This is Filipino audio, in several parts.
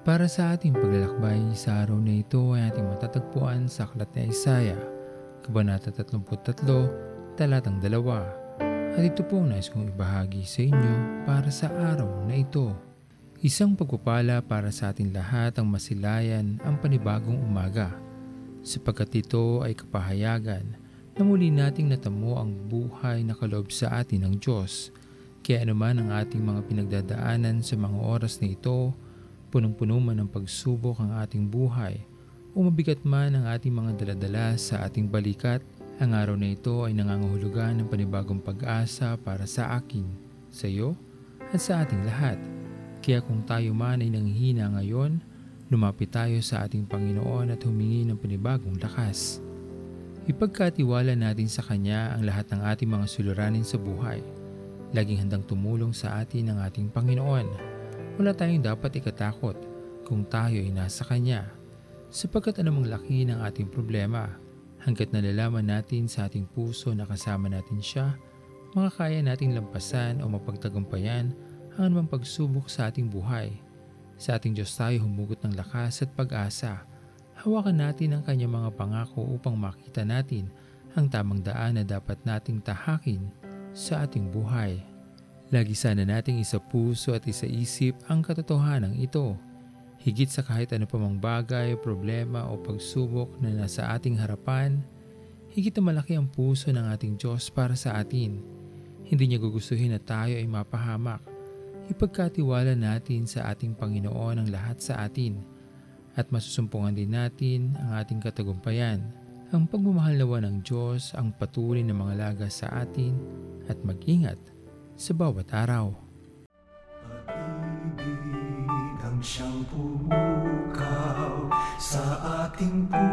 Para sa ating paglalakbay sa araw na ito ay ating matatagpuan sa Aklat ni Isaiah, Kabanata 33, Talatang 2. At ito po nais kong ibahagi sa inyo para sa araw na ito. Isang pagpapala para sa ating lahat ang masilayan ang panibagong umaga, sapagkat ito ay kapahayagan na muli nating natamo ang buhay na kaloob sa atin ng Diyos. Kaya anuman ang ating mga pinagdadaanan sa mga oras na ito, punong-puno man ng pagsubok ang ating buhay o mabigat man ang ating mga daladala sa ating balikat, ang araw na ito ay nangangahulugan ng panibagong pag-asa para sa akin, sa iyo, at sa ating lahat. Kaya kung tayo man ay nanghihina ngayon, lumapit tayo sa ating Panginoon at humingi ng panibagong lakas. Ipagkatiwala natin sa Kanya ang lahat ng ating mga suliranin sa buhay. Laging handang tumulong sa atin ang ating Panginoon. Wala tayong dapat ikatakot kung tayo ay nasa Kanya. Sapagkat anumang laki ng ating problema, hanggat nalalaman natin sa ating puso na kasama natin siya, makakaya nating lampasan o mapagtagumpayan ang anumang pagsubok sa ating buhay. Sa ating Diyos tayo humugot ng lakas at pag-asa. Hawakan natin ang kanyang mga pangako upang makita natin ang tamang daan na dapat nating tahakin sa ating buhay. Lagi sana nating isa puso at isa isip ang katotohanan ito. Higit sa kahit ano pa mang bagay, problema o pagsubok na nasa ating harapan, higit na malaki ang puso ng ating Diyos para sa atin. Hindi niya gugustuhin na tayo ay mapahamak. Ipagkatiwala natin sa ating Panginoon ang lahat sa atin at masusumpungan din natin ang ating katagumpayan. Ang pagmamahal nawa ng Diyos ang patuloy na mga laga sa atin at mag-ingat sa bawat araw. Pag-ibig ang siyang pumukaw sa ating puso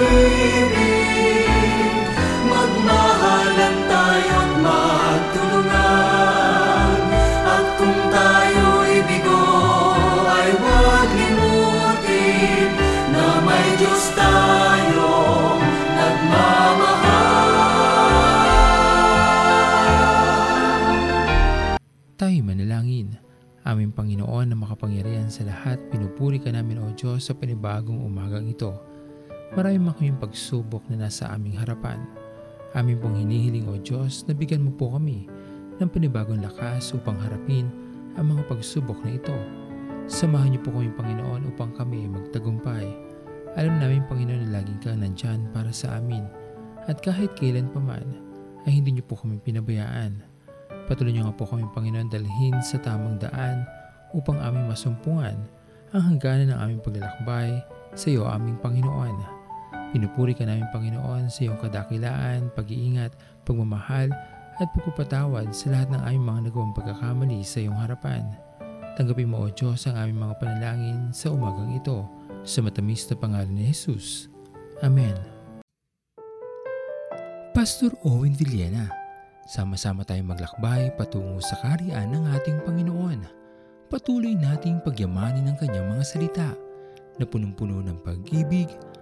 pag-ibig Magmahalan tayo't magtulungan At tayo'y bigo ay huwag limutin nagmamahal Tayo manalangin. Aming Panginoon na makapangyarihan sa lahat, pinupuri ka namin o Diyos sa panibagong umagang ito. Marami man kaming pagsubok na nasa aming harapan. Amin pong hinihiling o Diyos na bigyan mo po kami ng panibagong lakas upang harapin ang mga pagsubok na ito. Samahan niyo po kami Panginoon upang kami ay magtagumpay. Alam namin Panginoon na laging kang nandyan para sa amin at kahit kailan pa man ay hindi niyo po kami pinabayaan. Patuloy niyo nga po kami Panginoon dalhin sa tamang daan upang aming masumpungan ang hangganan ng aming paglalakbay sa iyo aming Panginoon. Pinupuri ka namin Panginoon sa iyong kadakilaan, pag-iingat, pagmamahal at pagpapatawad sa lahat ng aming mga nagawang pagkakamali sa iyong harapan. Tanggapin mo o Diyos ang aming mga panalangin sa umagang ito sa matamis na pangalan ni Jesus. Amen. Pastor Owen Villena Sama-sama tayong maglakbay patungo sa kariyan ng ating Panginoon. Patuloy nating pagyamanin ang kanyang mga salita na punong-puno ng pag-ibig